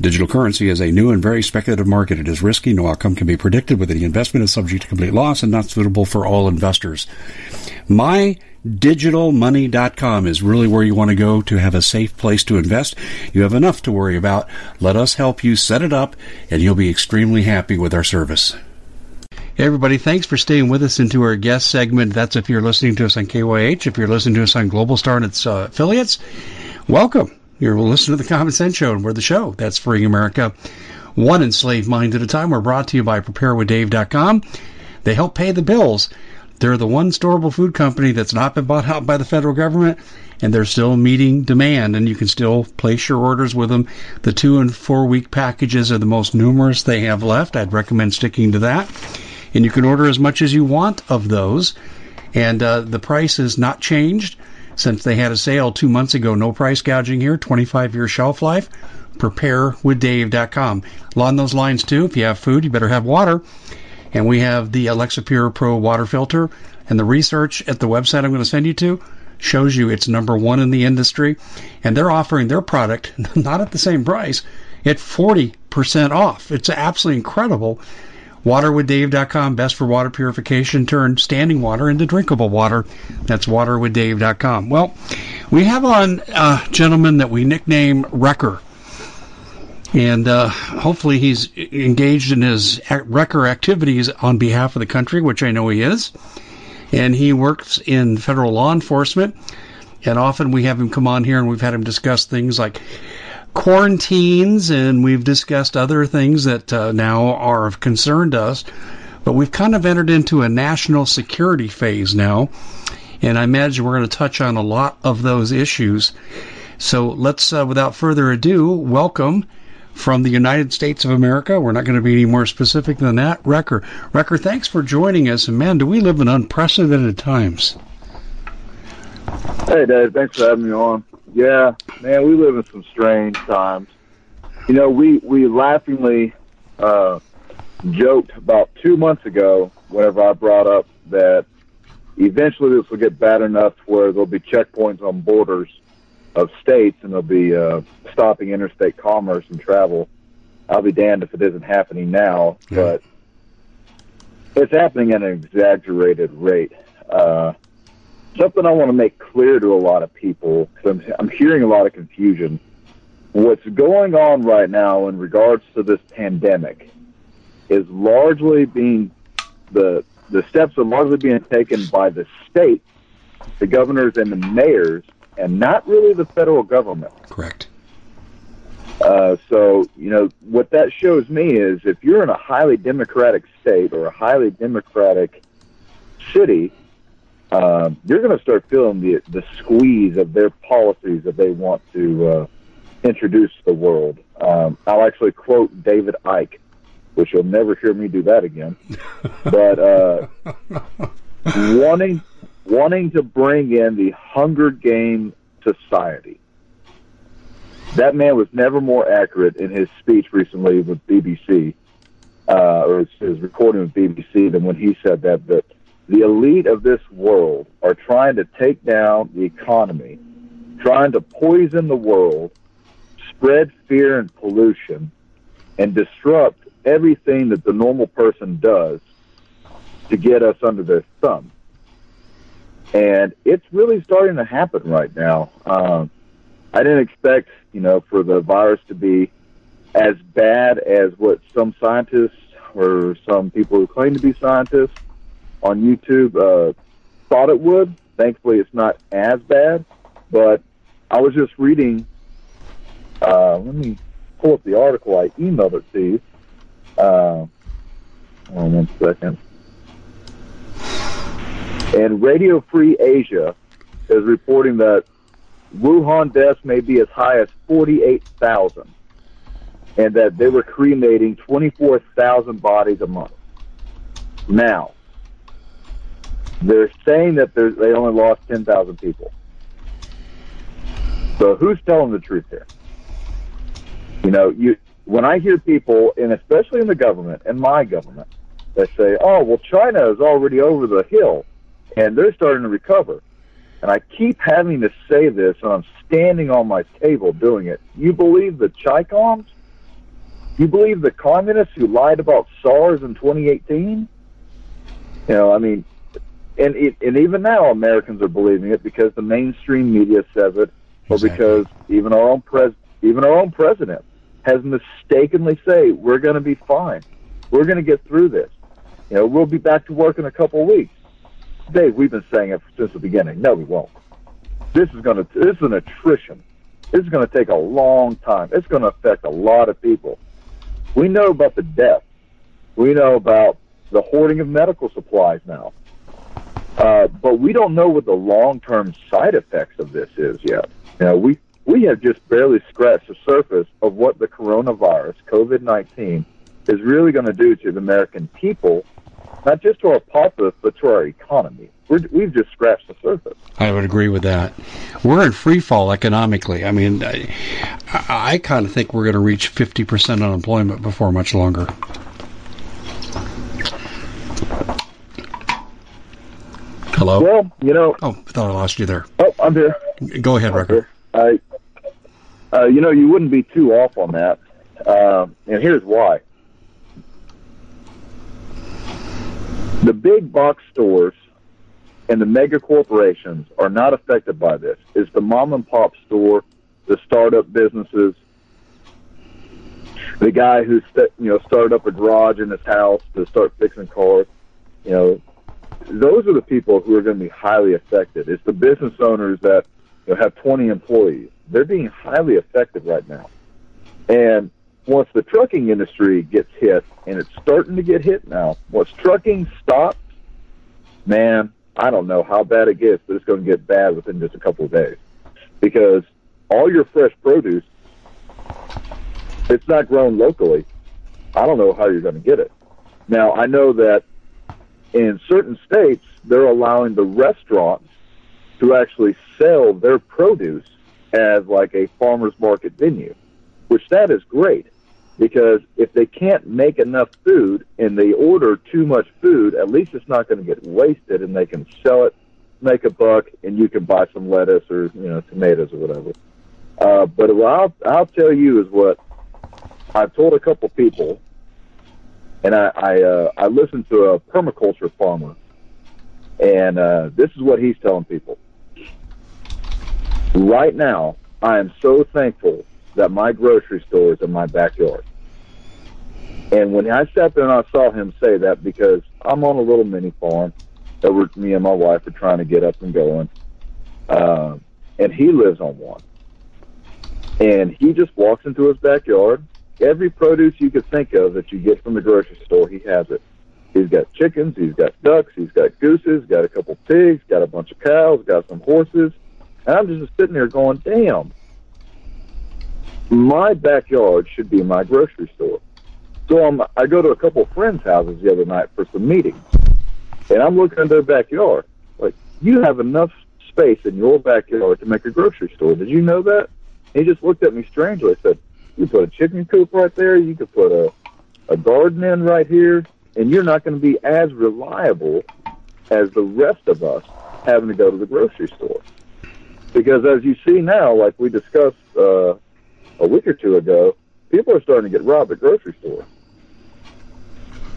Digital currency is a new and very speculative market. It is risky. No outcome can be predicted. With the investment is subject to complete loss and not suitable for all investors. MyDigitalMoney.com is really where you want to go to have a safe place to invest. You have enough to worry about. Let us help you set it up, and you'll be extremely happy with our service. Hey everybody, thanks for staying with us into our guest segment. That's if you're listening to us on KYH. If you're listening to us on Global Star and its uh, affiliates, welcome. You're listening to the Common Sense Show, and we're the show that's freeing America one enslaved mind at a time. We're brought to you by PrepareWithDave.com. They help pay the bills. They're the one storable food company that's not been bought out by the federal government, and they're still meeting demand, and you can still place your orders with them. The two and four week packages are the most numerous they have left. I'd recommend sticking to that. And you can order as much as you want of those, and uh, the price is not changed since they had a sale two months ago. No price gouging here, 25 year shelf life. PrepareWithDave.com. Along those lines, too, if you have food, you better have water. And we have the Alexapure Pro water filter. And the research at the website I'm going to send you to shows you it's number one in the industry. And they're offering their product, not at the same price, at 40% off. It's absolutely incredible. WaterWithDave.com, best for water purification. Turn standing water into drinkable water. That's WaterWithDave.com. Well, we have on a gentleman that we nickname Wrecker. And uh, hopefully he's engaged in his Wrecker activities on behalf of the country, which I know he is. And he works in federal law enforcement. And often we have him come on here and we've had him discuss things like quarantines, and we've discussed other things that uh, now are of concern to us. But we've kind of entered into a national security phase now, and I imagine we're going to touch on a lot of those issues. So let's, uh, without further ado, welcome from the United States of America. We're not going to be any more specific than that. Wrecker, Wrecker, thanks for joining us. And man, do we live in unprecedented times. Hey, Dave. Thanks for having me on. Yeah, man, we live in some strange times. You know, we we laughingly uh, joked about two months ago whenever I brought up that eventually this will get bad enough where there'll be checkpoints on borders of states and they'll be uh, stopping interstate commerce and travel. I'll be damned if it isn't happening now, yeah. but it's happening at an exaggerated rate. Uh, something I want to make clear to a lot of people because I'm, I'm hearing a lot of confusion. What's going on right now in regards to this pandemic is largely being the the steps are largely being taken by the state, the governors and the mayors, and not really the federal government. Correct. Uh, so you know what that shows me is if you're in a highly democratic state or a highly democratic city, uh, you're going to start feeling the the squeeze of their policies that they want to uh, introduce to the world. Um, I'll actually quote David Icke, which you'll never hear me do that again. but uh, wanting wanting to bring in the Hunger Game society. That man was never more accurate in his speech recently with BBC, uh, or his, his recording with BBC, than when he said that that the elite of this world are trying to take down the economy, trying to poison the world, spread fear and pollution, and disrupt everything that the normal person does to get us under their thumb. And it's really starting to happen right now. Um, I didn't expect, you know, for the virus to be as bad as what some scientists or some people who claim to be scientists on YouTube uh, thought it would. Thankfully, it's not as bad. But I was just reading. Uh, let me pull up the article. I emailed it to you. Uh, one second. And Radio Free Asia is reporting that Wuhan deaths may be as high as 48,000 and that they were cremating 24,000 bodies a month. Now, they're saying that they only lost 10,000 people. So who's telling the truth here? You know, you when I hear people, and especially in the government and my government, that say, "Oh, well, China is already over the hill, and they're starting to recover," and I keep having to say this, and I'm standing on my table doing it. You believe the Chicoms? You believe the communists who lied about SARS in 2018? You know, I mean, and it, and even now Americans are believing it because the mainstream media says it, or exactly. because even our own pres even our own president has mistakenly say we're going to be fine, we're going to get through this. You know, we'll be back to work in a couple of weeks. Dave, we've been saying it since the beginning. No, we won't. This is going to this is an attrition. This is going to take a long time. It's going to affect a lot of people. We know about the death. We know about the hoarding of medical supplies now. Uh, but we don't know what the long-term side effects of this is yet. You know, we we have just barely scratched the surface of what the coronavirus, COVID-19, is really going to do to the American people, not just to our populace, but to our economy. we have we've just scratched the surface. I would agree with that. We're in free fall economically. I mean, I, I kind of think we're going to reach 50% unemployment before much longer. Hello. Well, you know. Oh, I thought I lost you there. Oh, I'm here. Go ahead, Rucker. I, uh, you know, you wouldn't be too off on that, uh, and here's why. The big box stores and the mega corporations are not affected by this. It's the mom and pop store, the startup businesses, the guy who st- you know started up a garage in his house to start fixing cars. You know, those are the people who are going to be highly affected. It's the business owners that you know, have 20 employees. They're being highly affected right now. And once the trucking industry gets hit, and it's starting to get hit now, once trucking stops, man, I don't know how bad it gets, but it's going to get bad within just a couple of days. Because all your fresh produce, it's not grown locally. I don't know how you're going to get it. Now, I know that in certain states, they're allowing the restaurants to actually sell their produce as like a farmer's market venue, which that is great because if they can't make enough food and they order too much food, at least it's not going to get wasted and they can sell it, make a buck, and you can buy some lettuce or you know tomatoes or whatever. Uh, but what I'll I'll tell you is what I've told a couple people and I I, uh, I listened to a permaculture farmer, and uh, this is what he's telling people. Right now, I am so thankful that my grocery store is in my backyard. And when I sat there and I saw him say that, because I'm on a little mini farm that we're, me and my wife are trying to get up and going, uh, and he lives on one. And he just walks into his backyard every produce you could think of that you get from the grocery store, he has it. He's got chickens, he's got ducks, he's got gooses, got a couple pigs, got a bunch of cows, got some horses. And I'm just sitting there going, damn. my backyard should be my grocery store. So I'm, I go to a couple of friends' houses the other night for some meetings, and I'm looking at their backyard. Like, you have enough space in your backyard to make a grocery store. Did you know that? he just looked at me strangely. I said, "You put a chicken coop right there. You could put a a garden in right here, and you're not going to be as reliable as the rest of us having to go to the grocery store." Because as you see now, like we discussed uh, a week or two ago, people are starting to get robbed at grocery stores.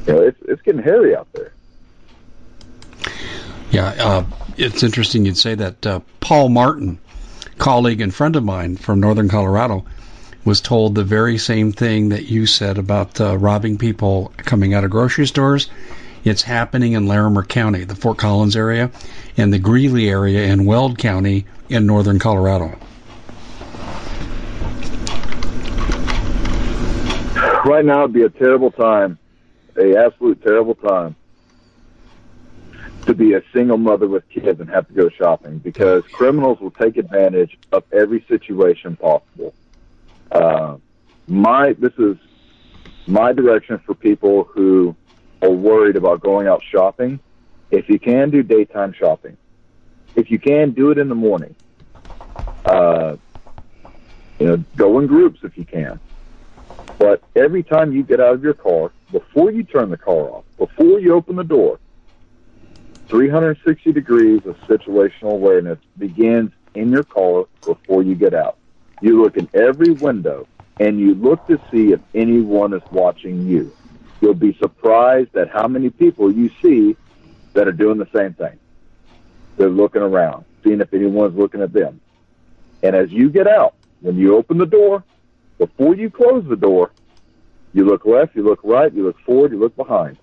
You know, it's it's getting hairy out there. Yeah, uh, it's interesting you'd say that. Uh, Paul Martin, colleague and friend of mine from Northern Colorado, was told the very same thing that you said about uh, robbing people coming out of grocery stores. It's happening in Larimer County, the Fort Collins area, and the Greeley area in Weld County in northern Colorado. Right now, it'd be a terrible time, a absolute terrible time to be a single mother with kids and have to go shopping because criminals will take advantage of every situation possible. Uh, my this is my direction for people who are worried about going out shopping. If you can do daytime shopping, if you can do it in the morning, uh, you know, go in groups if you can. But every time you get out of your car, before you turn the car off, before you open the door, 360 degrees of situational awareness begins in your car before you get out. You look in every window and you look to see if anyone is watching you. You'll be surprised at how many people you see that are doing the same thing. They're looking around, seeing if anyone's looking at them. And as you get out, when you open the door, before you close the door, you look left, you look right, you look forward, you look behind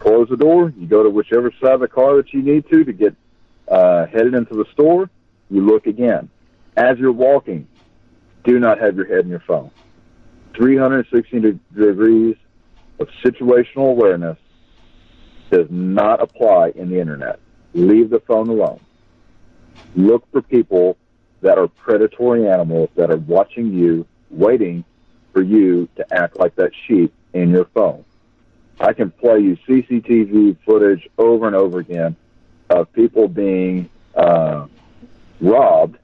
close the door. You go to whichever side of the car that you need to to get uh, headed into the store. You look again. As you're walking, do not have your head in your phone. 360 degrees of situational awareness does not apply in the internet. Leave the phone alone. Look for people that are predatory animals that are watching you, waiting for you to act like that sheep in your phone. I can play you CCTV footage over and over again of people being uh, robbed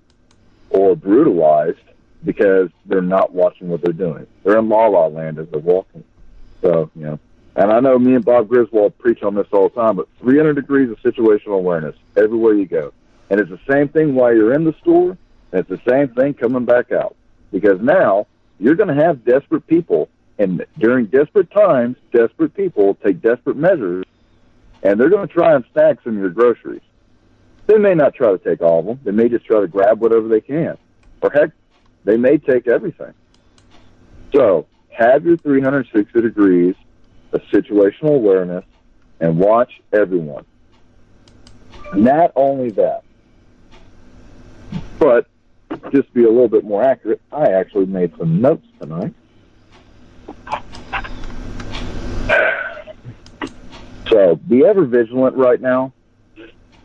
or brutalized because they're not watching what they're doing. They're in la la land as they're walking. So, you know, and I know me and Bob Griswold preach on this all the time, but 300 degrees of situational awareness everywhere you go. And it's the same thing while you're in the store, and it's the same thing coming back out. Because now you're going to have desperate people and during desperate times, desperate people take desperate measures, and they're going to try and snag some of your groceries. They may not try to take all of them. They may just try to grab whatever they can. Or heck, they may take everything. So have your 360 degrees of situational awareness and watch everyone. Not only that, but just be a little bit more accurate, I actually made some notes tonight. So be ever vigilant right now.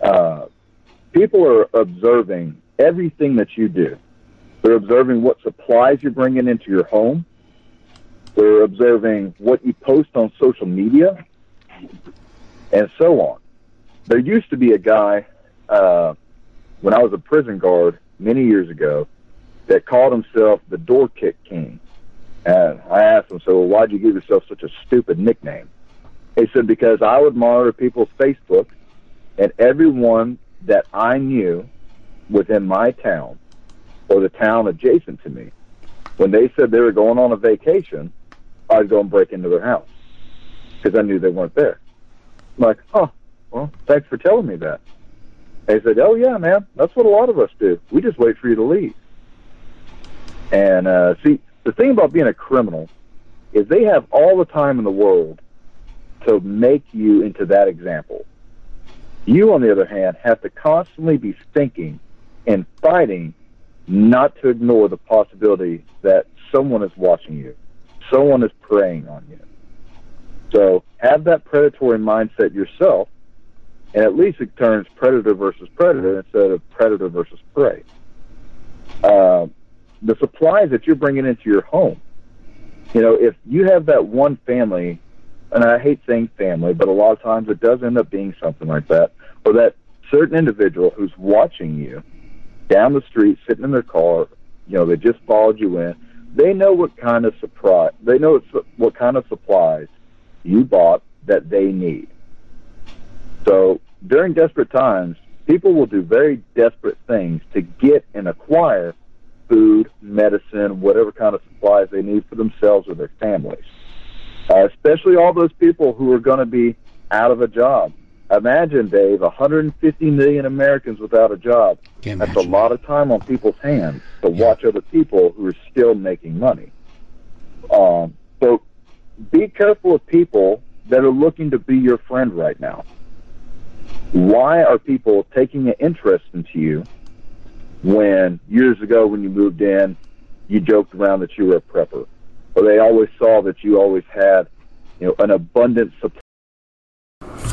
Uh, people are observing everything that you do. They're observing what supplies you're bringing into your home. They're observing what you post on social media, and so on. There used to be a guy uh, when I was a prison guard many years ago that called himself the Door Kick King. And I asked him, so why'd you give yourself such a stupid nickname? He said, because I would monitor people's Facebook, and everyone that I knew within my town or the town adjacent to me, when they said they were going on a vacation, I'd go and break into their house because I knew they weren't there. I'm like, oh, well, thanks for telling me that. They said, oh, yeah, man, that's what a lot of us do. We just wait for you to leave. And uh, see, the thing about being a criminal is they have all the time in the world to make you into that example. You, on the other hand, have to constantly be thinking and fighting not to ignore the possibility that someone is watching you, someone is preying on you. So have that predatory mindset yourself, and at least it turns predator versus predator instead of predator versus prey. Uh, the supplies that you're bringing into your home. You know, if you have that one family, and I hate saying family, but a lot of times it does end up being something like that, or that certain individual who's watching you down the street, sitting in their car, you know, they just followed you in. They know what kind of surprise, they know what kind of supplies you bought that they need. So during desperate times, people will do very desperate things to get and acquire food, medicine, whatever kind of supplies they need for themselves or their families. Uh, especially all those people who are going to be out of a job. Imagine, Dave, 150 million Americans without a job. That's a lot of time on people's hands to yeah. watch other people who are still making money. Um, so be careful of people that are looking to be your friend right now. Why are people taking an interest into you when years ago when you moved in, you joked around that you were a prepper, or they always saw that you always had, you know, an abundant supply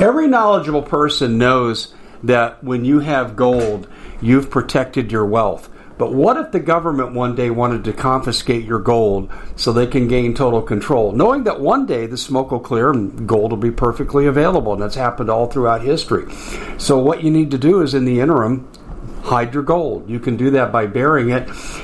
Every knowledgeable person knows that when you have gold, you've protected your wealth. But what if the government one day wanted to confiscate your gold so they can gain total control, knowing that one day the smoke will clear and gold will be perfectly available? And that's happened all throughout history. So, what you need to do is, in the interim, hide your gold. You can do that by burying it.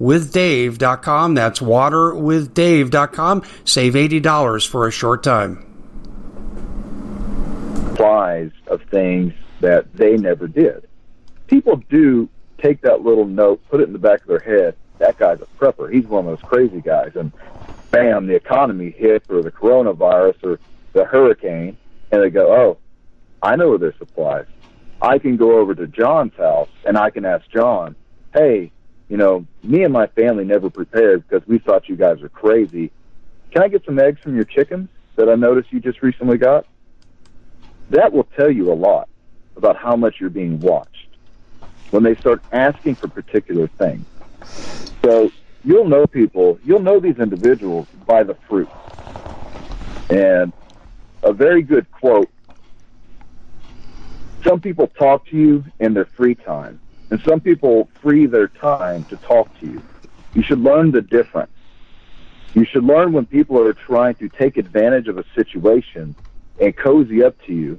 waterwithdave.com. That's waterwithdave.com. Save $80 for a short time. Supplies of things that they never did. People do take that little note, put it in the back of their head. That guy's a prepper. He's one of those crazy guys. And bam, the economy hit or the coronavirus or the hurricane, and they go, oh, I know where there's supplies. I can go over to John's house and I can ask John, hey, you know, me and my family never prepared because we thought you guys were crazy. Can I get some eggs from your chickens that I noticed you just recently got? That will tell you a lot about how much you're being watched when they start asking for particular things. So you'll know people, you'll know these individuals by the fruit. And a very good quote some people talk to you in their free time and some people free their time to talk to you. You should learn the difference. You should learn when people are trying to take advantage of a situation and cozy up to you,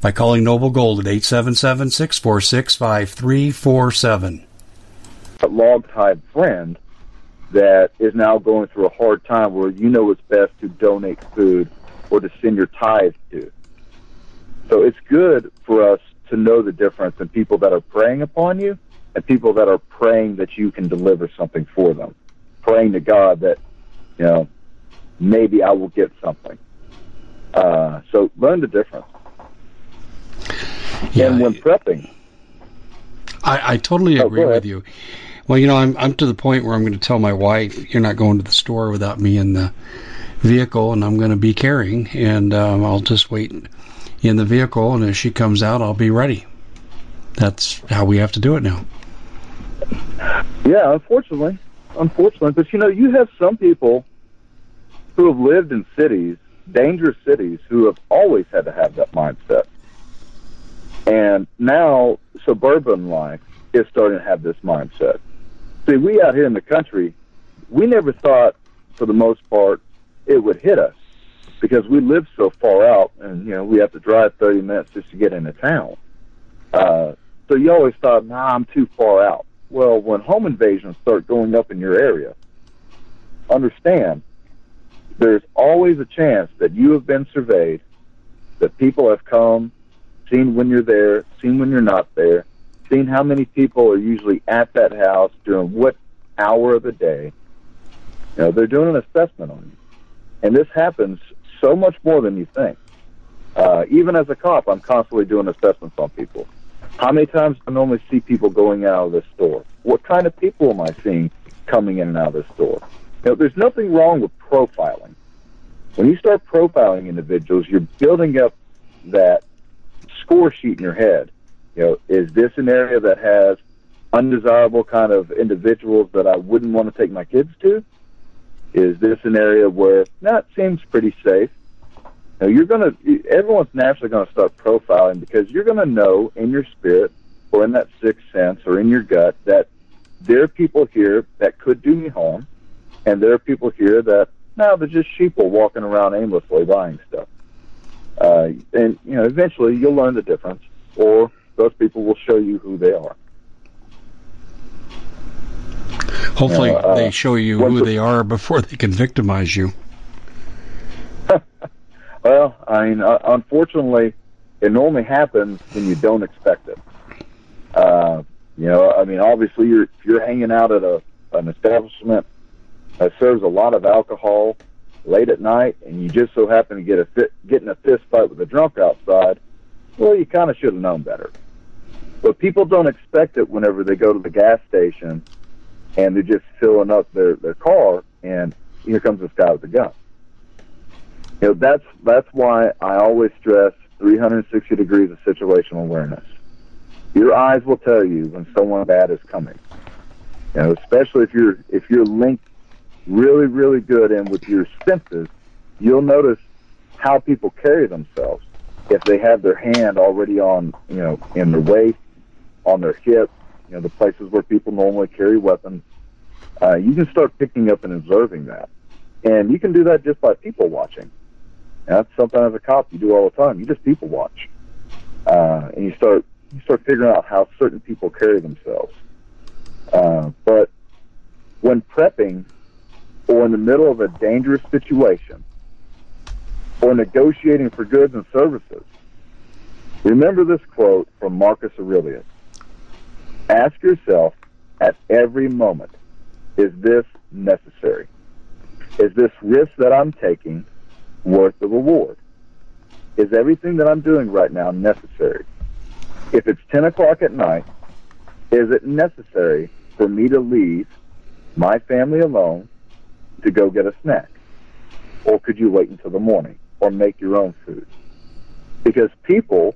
by calling Noble Gold at 877 646 5347. A log-tied friend that is now going through a hard time where you know it's best to donate food or to send your tithe to. So it's good for us to know the difference in people that are preying upon you and people that are praying that you can deliver something for them. Praying to God that, you know, maybe I will get something. Uh, so learn the difference. Yeah, and when prepping, I, I totally Oh, agree go with you. Well, you know, I'm I'm to the point where I'm going to tell my wife, "You're not going to the store without me in the vehicle, and I'm going to be carrying, and um, I'll just wait in the vehicle, and as she comes out, I'll be ready." That's how we have to do it now. Yeah, unfortunately, unfortunately, but you know, you have some people who have lived in cities, dangerous cities, who have always had to have that mindset, and now suburban life is starting to have this mindset. See, we out here in the country, we never thought, for the most part, it would hit us because we live so far out, and you know, we have to drive thirty minutes just to get into town. Uh, so you always thought, nah, I'm too far out. Well, when home invasions start going up in your area, understand there's always a chance that you have been surveyed, that people have come, seen when you're there, seen when you're not there, seen how many people are usually at that house during what hour of the day. You know, they're doing an assessment on you. And this happens so much more than you think. Uh, even as a cop, I'm constantly doing assessments on people. How many times do I normally see people going out of this store? What kind of people am I seeing coming in and out of this store? You know, there's nothing wrong with profiling. When you start profiling individuals, you're building up that score sheet in your head. You know, is this an area that has undesirable kind of individuals that I wouldn't want to take my kids to? Is this an area where that seems pretty safe? Now you're gonna everyone's naturally gonna start profiling because you're gonna know in your spirit or in that sixth sense or in your gut that there are people here that could do me harm and there are people here that no, they're just sheeple walking around aimlessly buying stuff. Uh, and you know, eventually you'll learn the difference, or those people will show you who they are. Hopefully, uh, they show you who the- they are before they can victimize you. Well, I mean, uh, unfortunately, it normally happens when you don't expect it. Uh, you know, I mean, obviously, you're if you're hanging out at a an establishment that serves a lot of alcohol late at night, and you just so happen to get a fit, get in a fist fight with a drunk outside. Well, you kind of should have known better. But people don't expect it whenever they go to the gas station and they're just filling up their their car, and here comes this guy with a gun you know that's that's why I always stress 360 degrees of situational awareness. Your eyes will tell you when someone bad is coming. You know, especially if you're if you're linked really really good And with your senses, you'll notice how people carry themselves. If they have their hand already on you know in their waist, on their hip, you know the places where people normally carry weapons, uh, you can start picking up and observing that, and you can do that just by people watching. And that's something as a cop you do all the time. You just people watch, uh, and you start you start figuring out how certain people carry themselves. Uh, but when prepping, or in the middle of a dangerous situation, or negotiating for goods and services, remember this quote from Marcus Aurelius: "Ask yourself at every moment, is this necessary? Is this risk that I'm taking?" worth the reward? Is everything that I'm doing right now necessary? If it's 10 o'clock at night, is it necessary for me to leave my family alone to go get a snack? Or could you wait until the morning or make your own food? Because people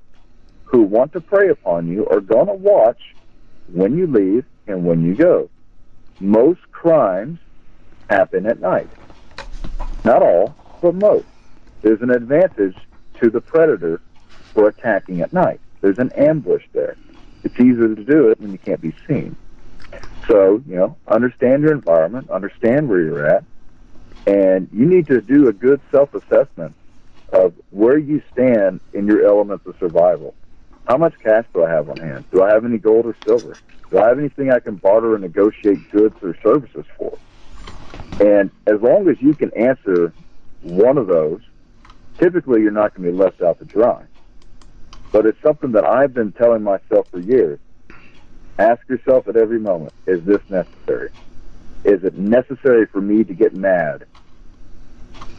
who want to prey upon you are going to watch when you leave and when you go. Most crimes happen at night. Not all, but most. There's an advantage to the predator for attacking at night. There's an ambush there. It's easier to do it when you can't be seen. So, you know, understand your environment, understand where you're at, and you need to do a good self assessment of where you stand in your elements of survival. How much cash do I have on hand? Do I have any gold or silver? Do I have anything I can barter or negotiate goods or services for? And as long as you can answer one of those, typically you're not going to be left out to dry. But it's something that I've been telling myself for years. Ask yourself at every moment, is this necessary? Is it necessary for me to get mad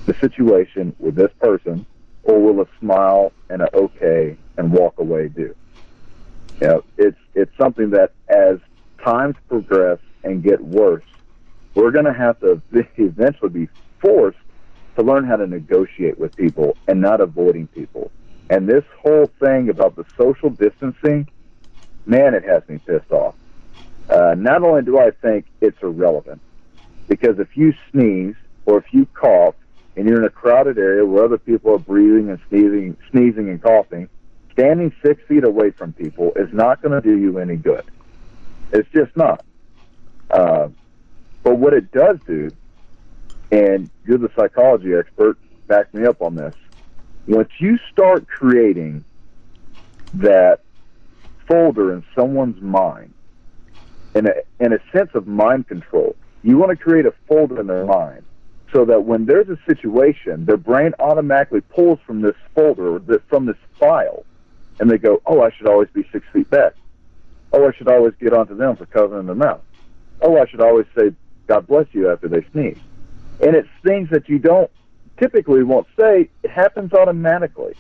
the situation with this person, or will a smile and a okay and walk away do? You know, it's it's something that as times progress and get worse, we're going to have to eventually be forced to learn how to negotiate with people and not avoiding people. And this whole thing about the social distancing, man, it has me pissed off. Uh, not only do I think it's irrelevant, because if you sneeze or if you cough and you're in a crowded area where other people are breathing and sneezing, sneezing and coughing, standing six feet away from people is not going to do you any good. It's just not. Uh, but what it does do, and you're the psychology expert, back me up on this. Once you start creating that folder in someone's mind, in a, in a sense of mind control, you want to create a folder in their mind so that when there's a situation, their brain automatically pulls from this folder, from this file, and they go, "Oh, I should always be six feet back. Oh, I should always get onto them for covering their mouth. Oh, I should always say God bless you after they sneeze." And it's things that you don't typically won't say. It happens automatically.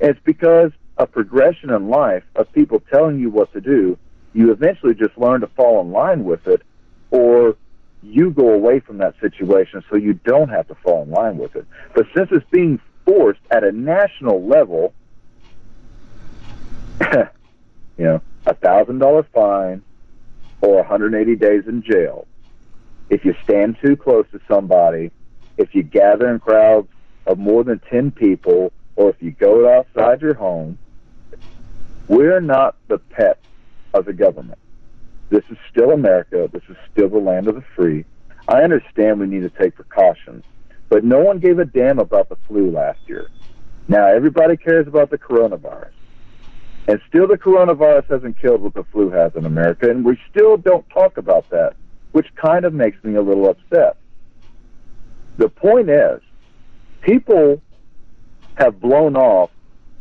And it's because a progression in life of people telling you what to do. You eventually just learn to fall in line with it, or you go away from that situation so you don't have to fall in line with it. But since it's being forced at a national level, you know, a thousand dollar fine or 180 days in jail. If you stand too close to somebody, if you gather in crowds of more than 10 people, or if you go outside your home, we're not the pets of the government. This is still America. This is still the land of the free. I understand we need to take precautions, but no one gave a damn about the flu last year. Now everybody cares about the coronavirus. And still the coronavirus hasn't killed what the flu has in America, and we still don't talk about that, which kind of makes me a little upset. The point is, people have blown off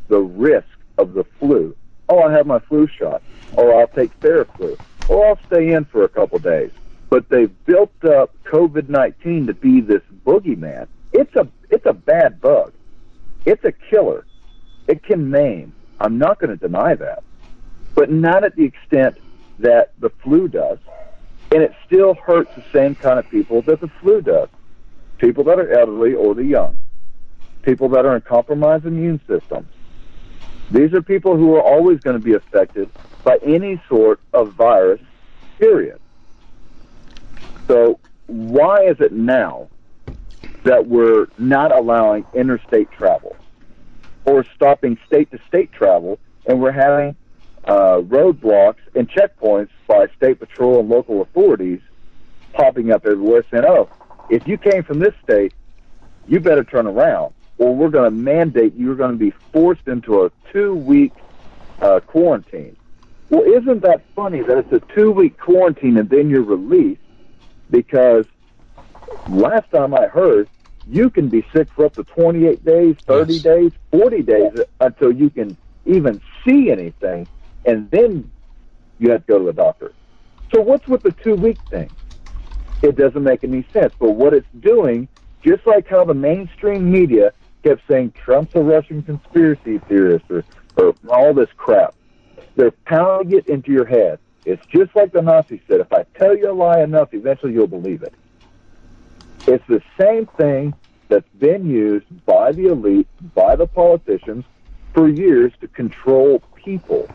the risk of the flu. Oh, I have my flu shot. Oh, I'll take Theraflu or oh, I'll stay in for a couple days. But they've built up COVID nineteen to be this boogeyman. It's a it's a bad bug. It's a killer. It can maim. I'm not going to deny that, but not at the extent that the flu does. And it still hurts the same kind of people that the flu does. People that are elderly or the young. People that are in compromised immune systems. These are people who are always going to be affected by any sort of virus, period. So, why is it now that we're not allowing interstate travel or stopping state to state travel and we're having uh, roadblocks and checkpoints by state patrol and local authorities popping up everywhere saying, oh, if you came from this state, you better turn around or we're going to mandate you're going to be forced into a two week uh, quarantine. Well, isn't that funny that it's a two week quarantine and then you're released? Because last time I heard, you can be sick for up to 28 days, 30 yes. days, 40 days until you can even see anything, and then you have to go to the doctor. So, what's with the two week thing? It doesn't make any sense. But what it's doing, just like how the mainstream media kept saying Trump's a Russian conspiracy theorist or, or all this crap, they're pounding it into your head. It's just like the Nazis said if I tell you a lie enough, eventually you'll believe it. It's the same thing that's been used by the elite, by the politicians, for years to control people.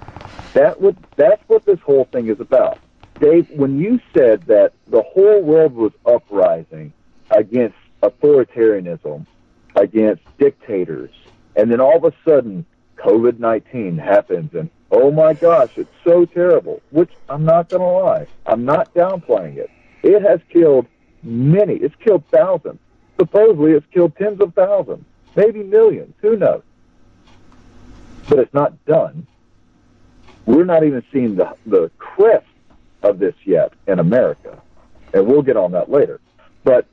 That would that's what this whole thing is about. Dave, when you said that the whole world was uprising against authoritarianism, against dictators, and then all of a sudden COVID 19 happens, and oh my gosh, it's so terrible, which I'm not going to lie, I'm not downplaying it. It has killed many, it's killed thousands. Supposedly, it's killed tens of thousands, maybe millions, who knows? But it's not done. We're not even seeing the, the crest of this yet in America, and we'll get on that later. But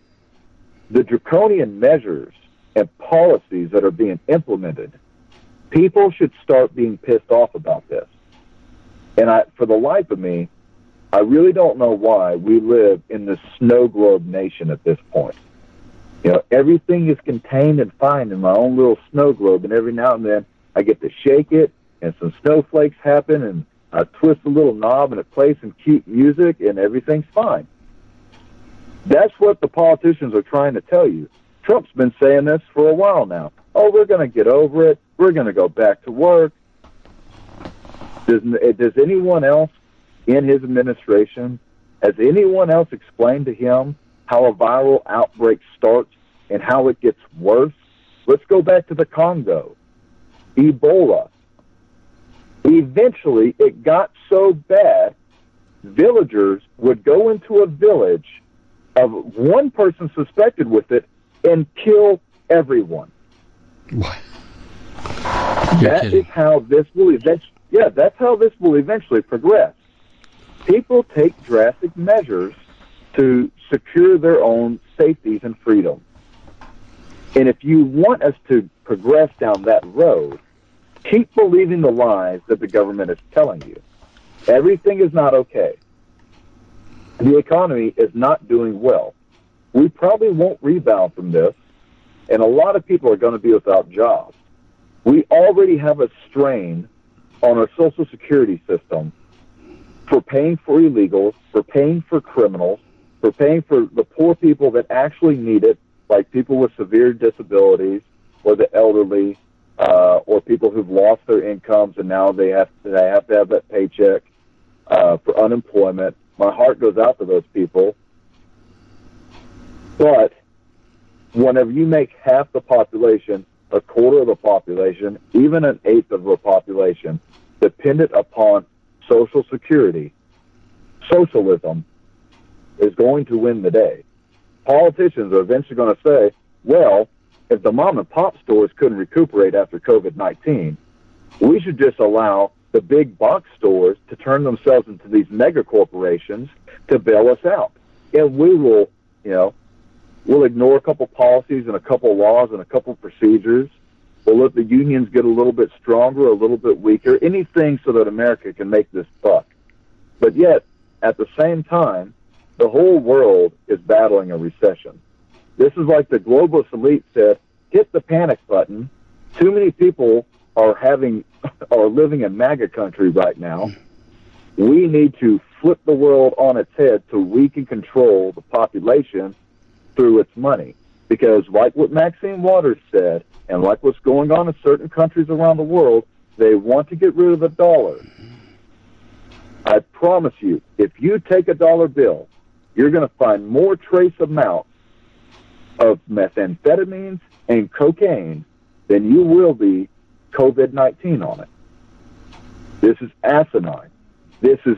the draconian measures and policies that are being implemented, people should start being pissed off about this. And I, for the life of me, I really don't know why we live in this snow globe nation at this point. You know, everything is contained and fine in my own little snow globe, and every now and then I get to shake it, and some snowflakes happen, and I twist a little knob, and it plays some cute music, and everything's fine. That's what the politicians are trying to tell you. Trump's been saying this for a while now. Oh, we're going to get over it. We're going to go back to work. Does, does anyone else in his administration, has anyone else explained to him how a viral outbreak starts and how it gets worse? Let's go back to the Congo, Ebola. Eventually, it got so bad, villagers would go into a village of one person suspected with it and kill everyone. What? That is how this will eventually, yeah, that's how this will eventually progress. People take drastic measures to secure their own safeties and freedom. And if you want us to progress down that road, keep believing the lies that the government is telling you. Everything is not okay. The economy is not doing well. We probably won't rebound from this, and a lot of people are going to be without jobs. We already have a strain on our Social Security system for paying for illegals, for paying for criminals, for paying for the poor people that actually need it, like people with severe disabilities or the elderly, uh, or people who've lost their incomes and now they have to, they have to have that paycheck uh, for unemployment. My heart goes out to those people. But whenever you make half the population, a quarter of the population, even an eighth of the population dependent upon Social Security, socialism is going to win the day. Politicians are eventually going to say, well, if the mom and pop stores couldn't recuperate after COVID 19, we should just allow the big box stores to turn themselves into these mega corporations to bail us out. And we will, you know, we'll ignore a couple policies and a couple laws and a couple procedures. We'll let the unions get a little bit stronger, a little bit weaker, anything so that America can make this buck. But yet, at the same time, the whole world is battling a recession. This is like the globalist elite said, hit the panic button. Too many people are having are living in MAGA country right now. We need to flip the world on its head so we can control the population through its money. Because like what Maxine Waters said, and like what's going on in certain countries around the world, they want to get rid of the dollar. I promise you, if you take a dollar bill, you're going to find more trace amounts of methamphetamines and cocaine than you will be COVID 19 on it. This is asinine. This is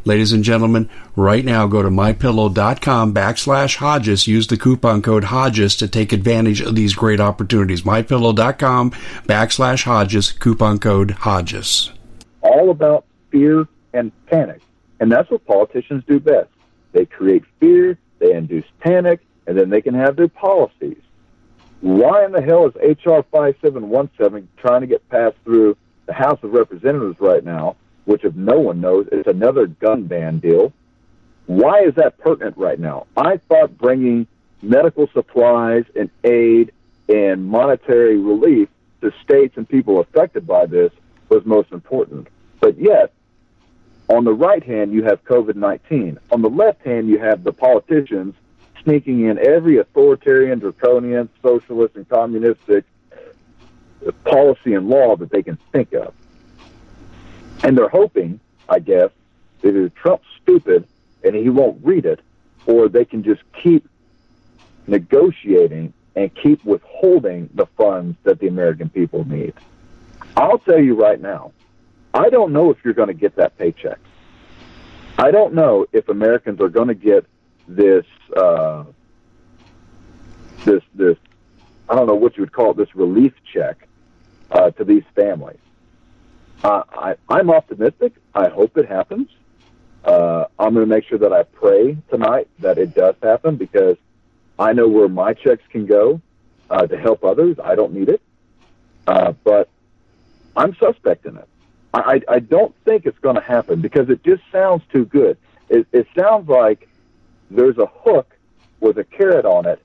Ladies and gentlemen, right now go to mypillow.com backslash Hodges. Use the coupon code Hodges to take advantage of these great opportunities. Mypillow.com backslash Hodges, coupon code Hodges. All about fear and panic. And that's what politicians do best. They create fear, they induce panic, and then they can have their policies. Why in the hell is H.R. 5717 trying to get passed through the House of Representatives right now which if no one knows is another gun ban deal. Why is that pertinent right now? I thought bringing medical supplies and aid and monetary relief to states and people affected by this was most important. But yet, on the right hand, you have COVID 19. On the left hand, you have the politicians sneaking in every authoritarian, draconian, socialist, and communistic policy and law that they can think of. And they're hoping, I guess, that either Trump's stupid and he won't read it, or they can just keep negotiating and keep withholding the funds that the American people need. I'll tell you right now, I don't know if you're going to get that paycheck. I don't know if Americans are going to get this uh, this this I don't know what you would call it this relief check uh, to these families. Uh, I, I'm optimistic. I hope it happens. Uh, I'm going to make sure that I pray tonight that it does happen because I know where my checks can go uh, to help others. I don't need it, uh, but I'm suspect in it. I, I don't think it's going to happen because it just sounds too good. It, it sounds like there's a hook with a carrot on it,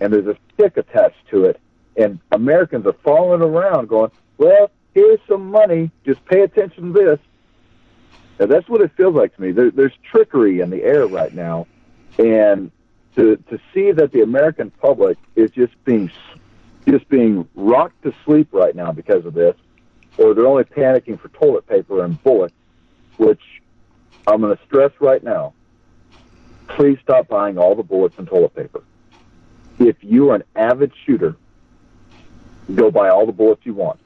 and there's a stick attached to it, and Americans are falling around going, "Well, here's some money. Just pay attention to this." Now, that's what it feels like to me. There, there's trickery in the air right now, and to to see that the American public is just being just being rocked to sleep right now because of this, or they're only panicking for toilet paper and bullets, which I'm going to stress right now. Please stop buying all the bullets and toilet paper. If you are an avid shooter, go buy all the bullets you want.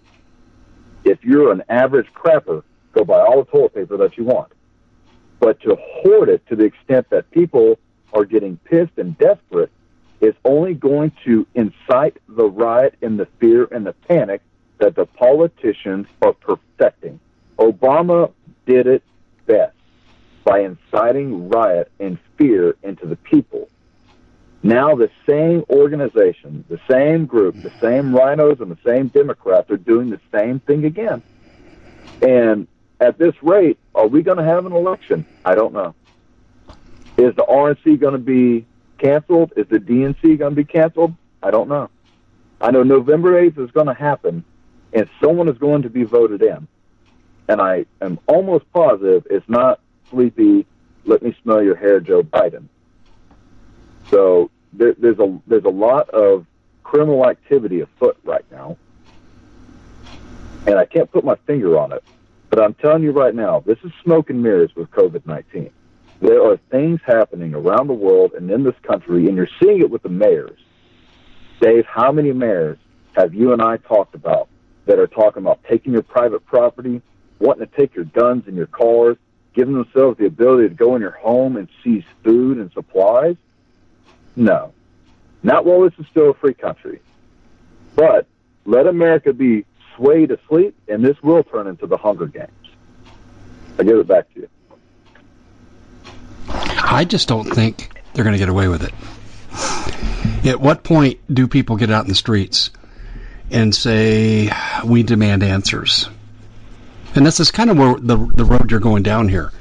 If you're an average crapper, go buy all the toilet paper that you want. But to hoard it to the extent that people are getting pissed and desperate is only going to incite the riot and the fear and the panic that the politicians are perfecting. Obama did it best by inciting riot and fear into the people. Now the same organization, the same group, the same RINOs and the same Democrats are doing the same thing again. And at this rate, are we going to have an election? I don't know. Is the RNC going to be canceled? Is the DNC going to be canceled? I don't know. I know November 8th is going to happen, and someone is going to be voted in. And I am almost positive it's not sleepy, let me smell your hair, Joe Biden. So there, there's a there's a lot of criminal activity afoot right now, and I can't put my finger on it. But I'm telling you right now, this is smoke and mirrors with COVID 19. There are things happening around the world and in this country, and you're seeing it with the mayors. Dave, how many mayors have you and I talked about that are talking about taking your private property, wanting to take your guns and your cars, giving themselves the ability to go in your home and seize food and supplies? No. Not while this is still a free country. But let America be swayed asleep, and this will turn into the Hunger Games. I give it back to you. I just don't think they're going to get away with it. At what point do people get out in the streets and say, we demand answers? And this is kind of where the, the road you're going down here.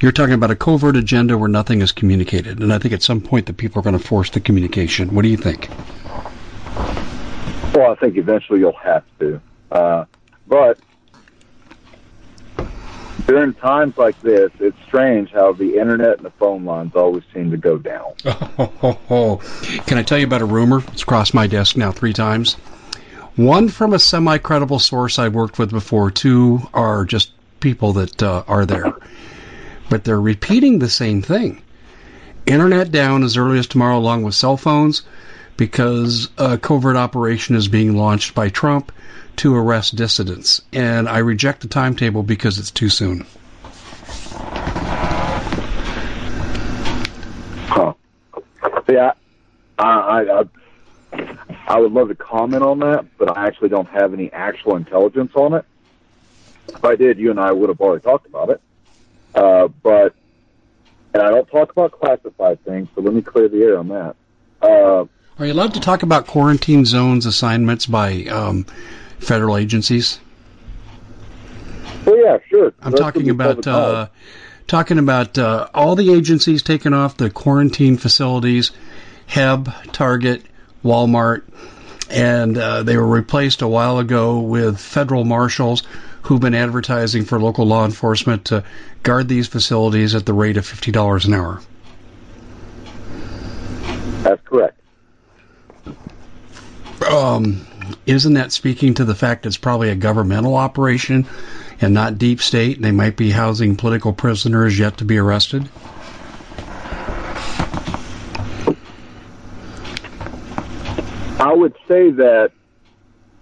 You're talking about a covert agenda where nothing is communicated. And I think at some point the people are going to force the communication. What do you think? Well, I think eventually you'll have to. Uh, but during times like this, it's strange how the internet and the phone lines always seem to go down. Oh, Can I tell you about a rumor? It's crossed my desk now three times. One from a semi credible source I've worked with before, two are just people that uh, are there. But they're repeating the same thing. Internet down as early as tomorrow, along with cell phones, because a covert operation is being launched by Trump to arrest dissidents. And I reject the timetable because it's too soon. Huh. Yeah, I, I, I, I would love to comment on that, but I actually don't have any actual intelligence on it. If I did, you and I would have already talked about it. Uh, but, and I don't talk about classified things, so let me clear the air on that. Uh, Are you allowed to talk about quarantine zones assignments by um, federal agencies? well, yeah, sure. I'm That's talking about uh, talking about uh, all the agencies taking off the quarantine facilities, HEB, Target, Walmart, and uh, they were replaced a while ago with federal marshals who've been advertising for local law enforcement to guard these facilities at the rate of fifty dollars an hour. That's correct. Um, isn't that speaking to the fact it's probably a governmental operation and not deep state? They might be housing political prisoners yet to be arrested. I would say that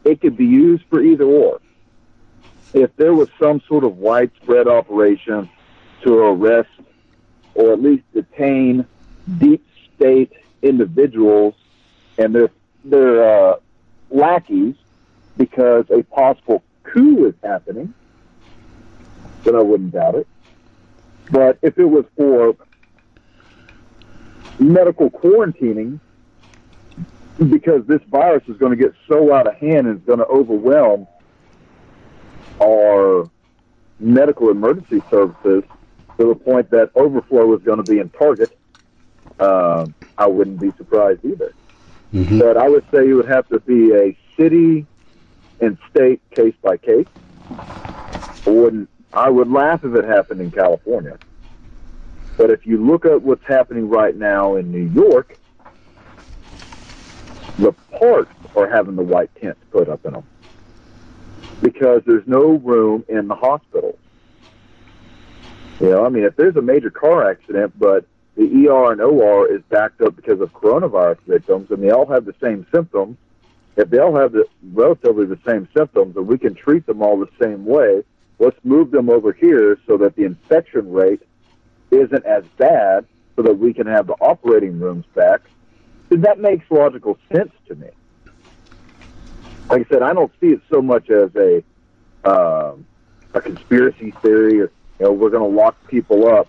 it could be used for either or. If there was some sort of widespread operation to arrest or at least detain deep state individuals and their their uh, lackeys because a possible coup is happening, then I wouldn't doubt it. But if it was for medical quarantining because this virus is going to get so out of hand and it's going to overwhelm our medical emergency services to the point that overflow is going to be in Target, uh, I wouldn't be surprised either. Mm-hmm. But I would say it would have to be a city and state case by case. I wouldn't. I would laugh if it happened in California. But if you look at what's happening right now in New York, the parks are having the white tents put up in them because there's no room in the hospitals. You know, I mean, if there's a major car accident, but the ER and OR is backed up because of coronavirus victims, and they all have the same symptoms, if they all have the relatively the same symptoms, and we can treat them all the same way, let's move them over here so that the infection rate isn't as bad, so that we can have the operating rooms back that makes logical sense to me. Like I said, I don't see it so much as a uh, a conspiracy theory, or you know, we're going to lock people up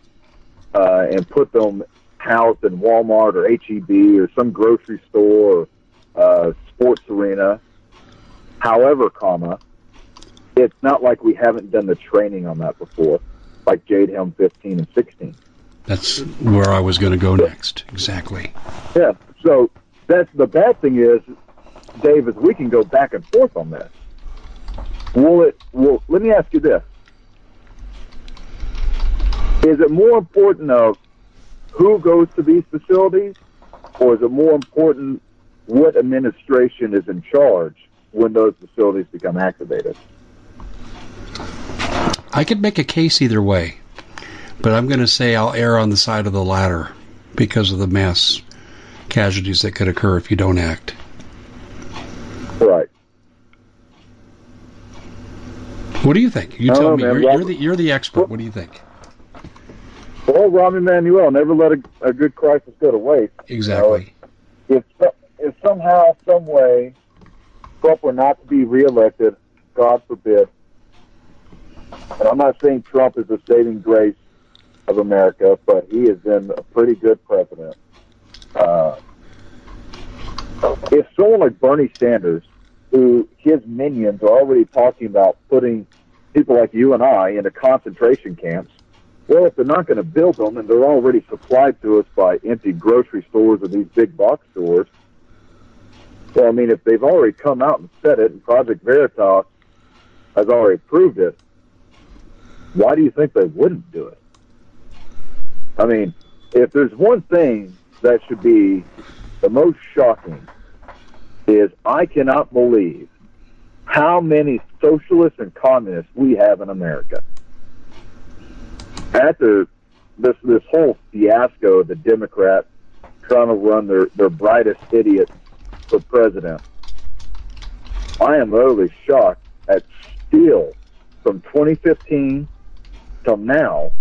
uh, and put them housed in Walmart or HEB or some grocery store or uh, sports arena. However, comma, it's not like we haven't done the training on that before, like Jade Helm 15 and 16. That's where I was going to go next. Exactly. Yeah. So that's the bad thing is, Dave, is we can go back and forth on this. Will it? Well, let me ask you this: Is it more important of who goes to these facilities, or is it more important what administration is in charge when those facilities become activated? I could make a case either way, but I'm going to say I'll err on the side of the latter because of the mass casualties that could occur if you don't act. Right. What do you think? You tell me. You're, you're, the you're the expert. What do you think? Well, Rahm Emanuel never let a, a good crisis go to waste. Exactly. You know, if if somehow, some way, Trump were not to be reelected, God forbid. And I'm not saying Trump is the saving grace of America, but he has been a pretty good president uh, if someone like Bernie Sanders, who his minions are already talking about putting people like you and I into concentration camps, well, if they're not going to build them and they're already supplied to us by empty grocery stores or these big box stores, well, I mean, if they've already come out and said it, and Project Veritas has already proved it, why do you think they wouldn't do it? I mean, if there's one thing that should be the most shocking is I cannot believe how many socialists and communists we have in America. After this this whole fiasco of the Democrats trying to run their, their brightest idiot for president, I am utterly shocked at still from 2015 till now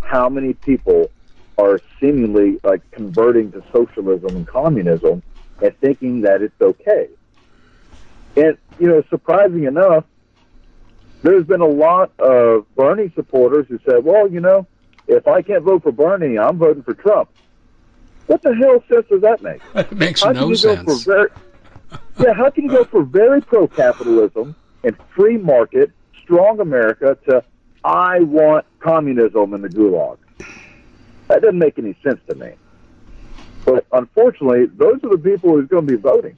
how many people are seemingly like converting to socialism and communism and thinking that it's okay. And, you know, surprising enough, there's been a lot of Bernie supporters who said, well, you know, if I can't vote for Bernie, I'm voting for Trump. What the hell sense does that make? It makes how no sense. Very, yeah, how can you go for very pro capitalism and free market, strong America to I want communism in the gulag? That doesn't make any sense to me. But unfortunately, those are the people who's going to be voting.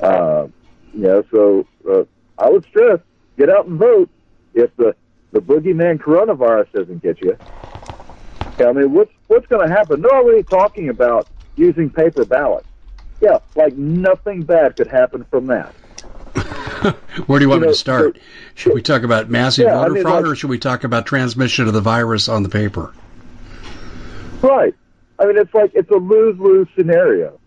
Uh, you know, so uh, I would stress get out and vote if the the boogeyman coronavirus doesn't get you. I mean, what's what's going to happen? They're already talking about using paper ballots. Yeah, like nothing bad could happen from that. Where do you want you know, me to start? So, should we talk about massive yeah, voter I mean, fraud, like, or should we talk about transmission of the virus on the paper? Right. I mean, it's like it's a lose lose scenario.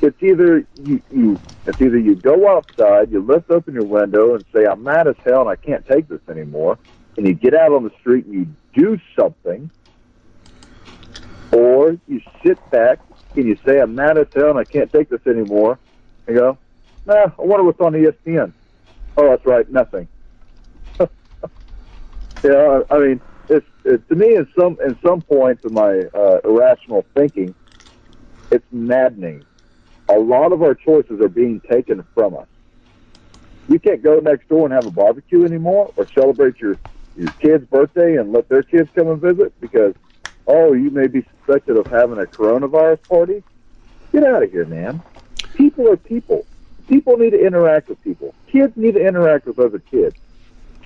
It's either you, you it's either you go outside, you lift open your window and say, "I'm mad as hell and I can't take this anymore," and you get out on the street and you do something, or you sit back and you say, "I'm mad as hell and I can't take this anymore," and go, "Nah, I wonder what's on ESPN." Oh, that's right, nothing. yeah, I mean, it's it, to me in some in some points of my uh, irrational thinking, it's maddening. A lot of our choices are being taken from us. You can't go next door and have a barbecue anymore, or celebrate your your kid's birthday and let their kids come and visit because oh, you may be suspected of having a coronavirus party. Get out of here, man. People are people. People need to interact with people. Kids need to interact with other kids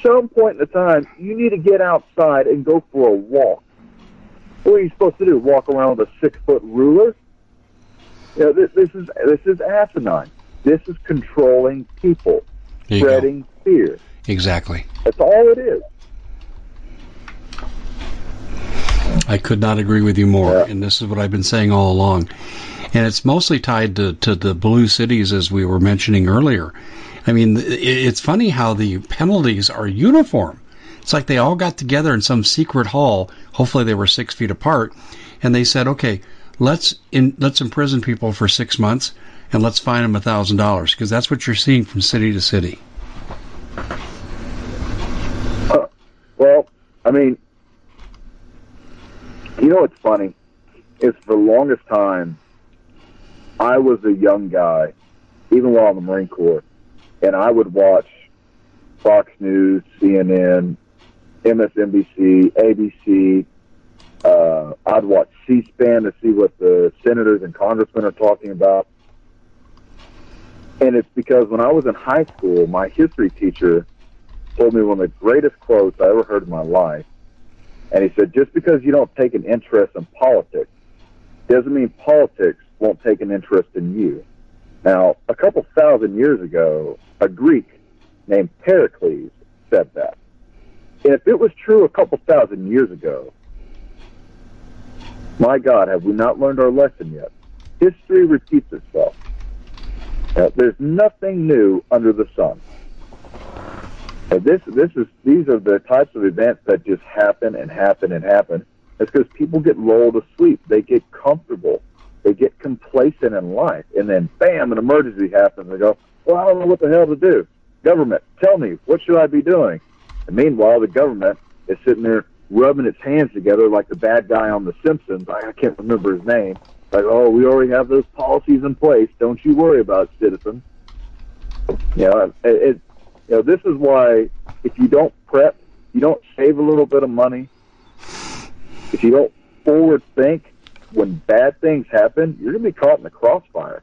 some point in the time, you need to get outside and go for a walk. What are you supposed to do? Walk around with a six foot ruler? You know, this, this is this is asinine. This is controlling people, spreading fear. Exactly. That's all it is. I could not agree with you more, yeah. and this is what I've been saying all along. And it's mostly tied to, to the blue cities, as we were mentioning earlier. I mean, it's funny how the penalties are uniform. It's like they all got together in some secret hall. Hopefully, they were six feet apart, and they said, "Okay, let's in, let's imprison people for six months, and let's fine them a thousand dollars," because that's what you're seeing from city to city. Uh, well, I mean, you know what's funny is for the longest time, I was a young guy, even while in the Marine Corps and I would watch Fox News, CNN, MSNBC, ABC. Uh, I'd watch C-SPAN to see what the senators and congressmen are talking about. And it's because when I was in high school, my history teacher told me one of the greatest quotes I ever heard in my life. And he said, just because you don't take an interest in politics doesn't mean politics won't take an interest in you. Now, a couple thousand years ago, a Greek named Pericles said that. And if it was true a couple thousand years ago, my God, have we not learned our lesson yet? History repeats itself. Now, there's nothing new under the sun. Now, this, this is, these are the types of events that just happen and happen and happen. It's because people get lulled asleep. They get comfortable they get complacent in life, and then bam, an emergency happens. They go, "Well, I don't know what the hell to do." Government, tell me what should I be doing? And meanwhile, the government is sitting there rubbing its hands together like the bad guy on The Simpsons. I can't remember his name. Like, oh, we already have those policies in place. Don't you worry about it, citizen. You know, it, it, you know, this is why if you don't prep, you don't save a little bit of money. If you don't forward think, when bad things happen, you're going to be caught in the crossfire.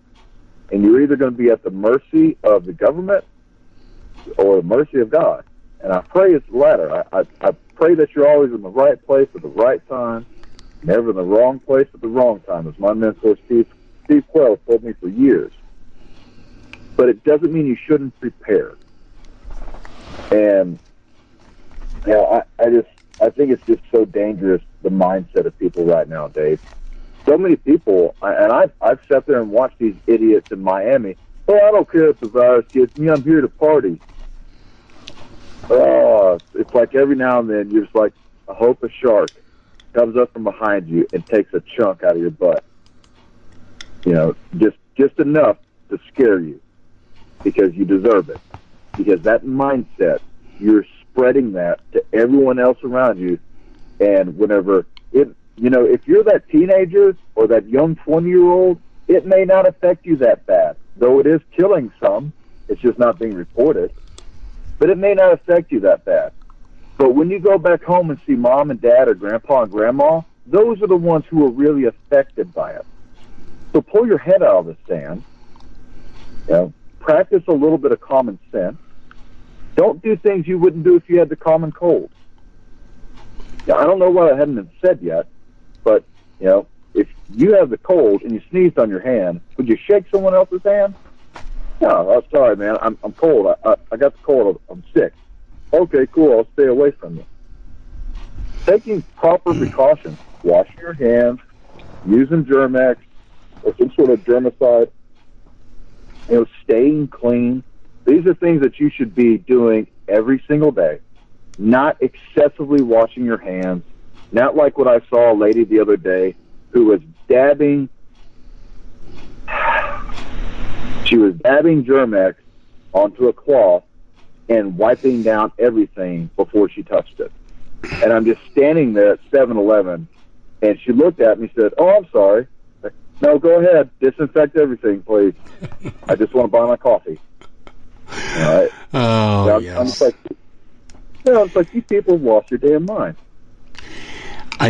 And you're either going to be at the mercy of the government or the mercy of God. And I pray it's the latter. I, I, I pray that you're always in the right place at the right time, never in the wrong place at the wrong time, as my mentor Steve Steve Quayle told me for years. But it doesn't mean you shouldn't prepare. And you know, I, I just I think it's just so dangerous the mindset of people right now, Dave so many people, and I've, I've sat there and watched these idiots in Miami. Oh, I don't care if the virus gets me. I'm here to party. Oh, it's like every now and then you're just like, I hope a shark comes up from behind you and takes a chunk out of your butt. You know, just just enough to scare you because you deserve it. Because that mindset, you're spreading that to everyone else around you, and whenever it you know, if you're that teenager or that young 20 year old, it may not affect you that bad, though it is killing some. It's just not being reported. But it may not affect you that bad. But when you go back home and see mom and dad or grandpa and grandma, those are the ones who are really affected by it. So pull your head out of the sand You know, practice a little bit of common sense. Don't do things you wouldn't do if you had the common cold. Now, I don't know what I hadn't been said yet, but you know, if you have the cold and you sneezed on your hand, would you shake someone else's hand? No, I'm sorry, man. I'm I'm cold. I, I I got the cold. I'm sick. Okay, cool. I'll stay away from you. Taking proper hmm. precautions, washing your hands, using Germ-X or some sort of germicide, you know, staying clean. These are things that you should be doing every single day. Not excessively washing your hands. Not like what I saw a lady the other day who was dabbing. She was dabbing Germ-X onto a cloth and wiping down everything before she touched it. And I'm just standing there at 7-Eleven, and she looked at me and said, "Oh, I'm sorry." No, go ahead. Disinfect everything, please. I just want to buy my coffee. All right. Oh, I'm, yes. I'm just like, you know, it's like you people have lost your damn mind. I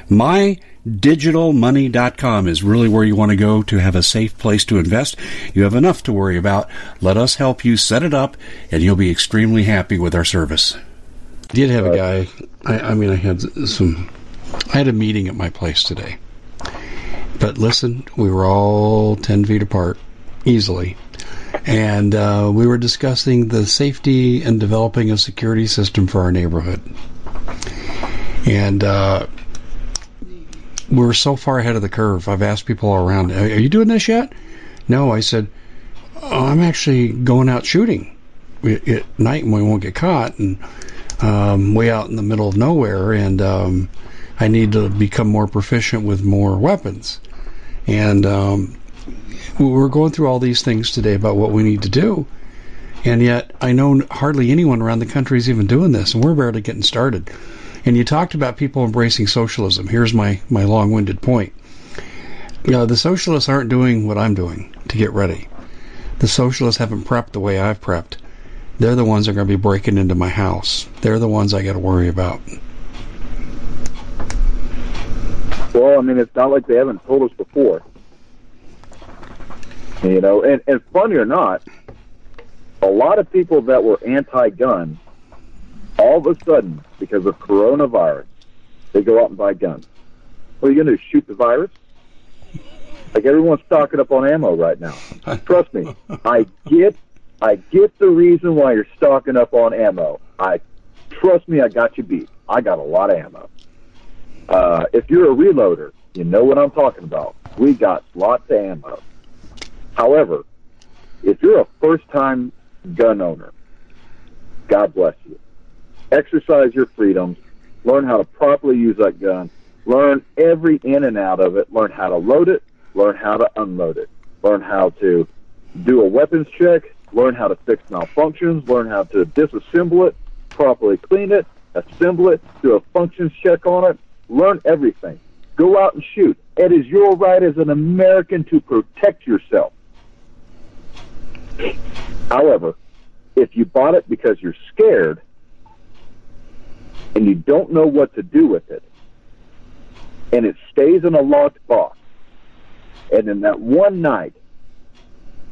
MyDigitalMoney.com is really where you want to go to have a safe place to invest. You have enough to worry about. Let us help you set it up, and you'll be extremely happy with our service. I did have a guy. I, I mean, I had some. I had a meeting at my place today. But listen, we were all 10 feet apart, easily and uh, we were discussing the safety and developing a security system for our neighborhood. And uh, we're so far ahead of the curve. I've asked people around, "Are you doing this yet?" No, I said, oh, "I'm actually going out shooting at night, and we won't get caught." And um, way out in the middle of nowhere, and um, I need to become more proficient with more weapons. And um, we're going through all these things today about what we need to do, and yet I know hardly anyone around the country is even doing this, and we're barely getting started. And you talked about people embracing socialism. Here's my, my long winded point. You know, the socialists aren't doing what I'm doing to get ready. The socialists haven't prepped the way I've prepped. They're the ones that are going to be breaking into my house. They're the ones I got to worry about. Well, I mean, it's not like they haven't told us before. You know, and, and funny or not, a lot of people that were anti-gun, all of a sudden, because of coronavirus, they go out and buy guns. What are you going to do? Shoot the virus? Like everyone's stocking up on ammo right now. Trust me, I get, I get the reason why you're stocking up on ammo. I trust me, I got you beat. I got a lot of ammo. Uh, if you're a reloader, you know what I'm talking about. We got lots of ammo. However, if you're a first time gun owner, God bless you. Exercise your freedoms. Learn how to properly use that gun. Learn every in and out of it. Learn how to load it. Learn how to unload it. Learn how to do a weapons check. Learn how to fix malfunctions. Learn how to disassemble it, properly clean it, assemble it, do a functions check on it. Learn everything. Go out and shoot. It is your right as an American to protect yourself. However, if you bought it because you're scared and you don't know what to do with it, and it stays in a locked box, and in that one night,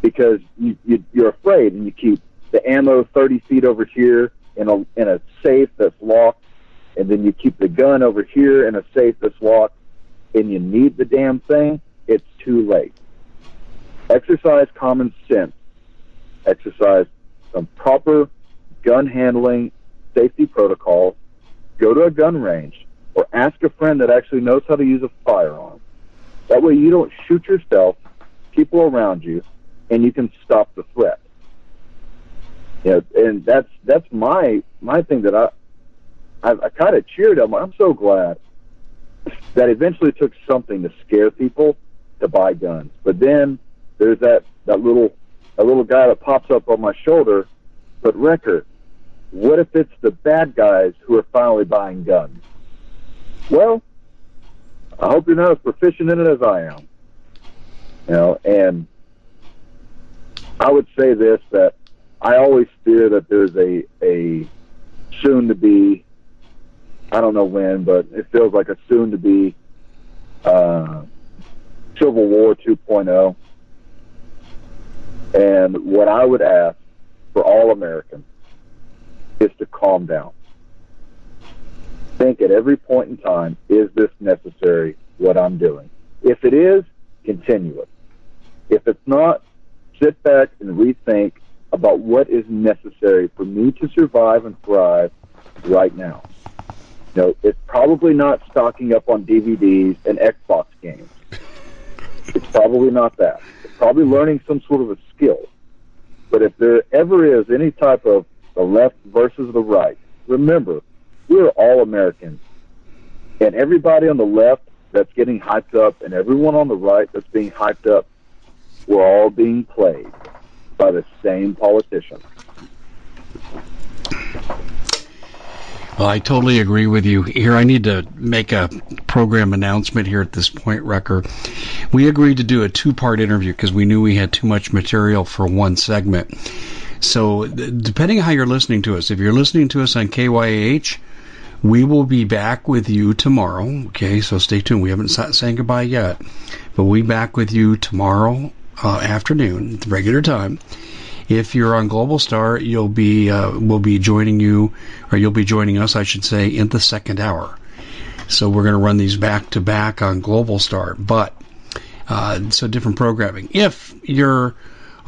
because you, you, you're afraid and you keep the ammo 30 feet over here in a, in a safe that's locked, and then you keep the gun over here in a safe that's locked, and you need the damn thing, it's too late. Exercise common sense exercise some proper gun handling safety protocols, go to a gun range, or ask a friend that actually knows how to use a firearm That way you don't shoot yourself, people around you, and you can stop the threat. You know, and that's that's my my thing that I I, I kind of cheered. I'm I'm so glad that eventually took something to scare people to buy guns. But then there's that that little a little guy that pops up on my shoulder. But Wrecker, what if it's the bad guys who are finally buying guns? Well, I hope you're not as proficient in it as I am. You know, and I would say this that I always fear that there's a a soon to be I don't know when, but it feels like a soon to be uh, Civil War 2.0. And what I would ask for all Americans is to calm down. Think at every point in time, is this necessary, what I'm doing? If it is, continue it. If it's not, sit back and rethink about what is necessary for me to survive and thrive right now. You know, it's probably not stocking up on DVDs and Xbox games. It's probably not that. It's probably learning some sort of a skill. But if there ever is any type of the left versus the right, remember, we're all Americans. And everybody on the left that's getting hyped up and everyone on the right that's being hyped up, we're all being played by the same politician. Well, I totally agree with you. Here, I need to make a program announcement here at this point, Wrecker. We agreed to do a two part interview because we knew we had too much material for one segment. So, depending on how you're listening to us, if you're listening to us on KYAH, we will be back with you tomorrow. Okay, so stay tuned. We haven't saying goodbye yet, but we'll be back with you tomorrow uh, afternoon, regular time. If you're on Global Star, you'll be uh, we'll be joining you, or you'll be joining us, I should say, in the second hour. So we're going to run these back to back on Global Star, but uh, so different programming. If you're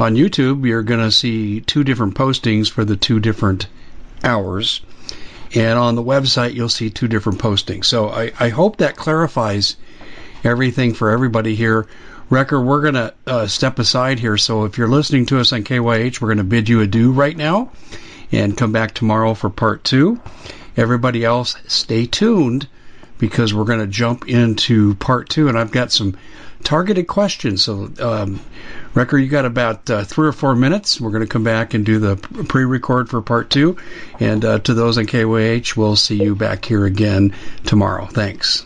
on YouTube, you're going to see two different postings for the two different hours. And on the website, you'll see two different postings. So I, I hope that clarifies everything for everybody here. Wrecker, we're going to uh, step aside here. So if you're listening to us on KYAH, we're going to bid you adieu right now and come back tomorrow for part two. Everybody else, stay tuned because we're going to jump into part two. And I've got some targeted questions. So, um, Wrecker, you got about uh, three or four minutes. We're going to come back and do the pre record for part two. And uh, to those on KYAH, we'll see you back here again tomorrow. Thanks.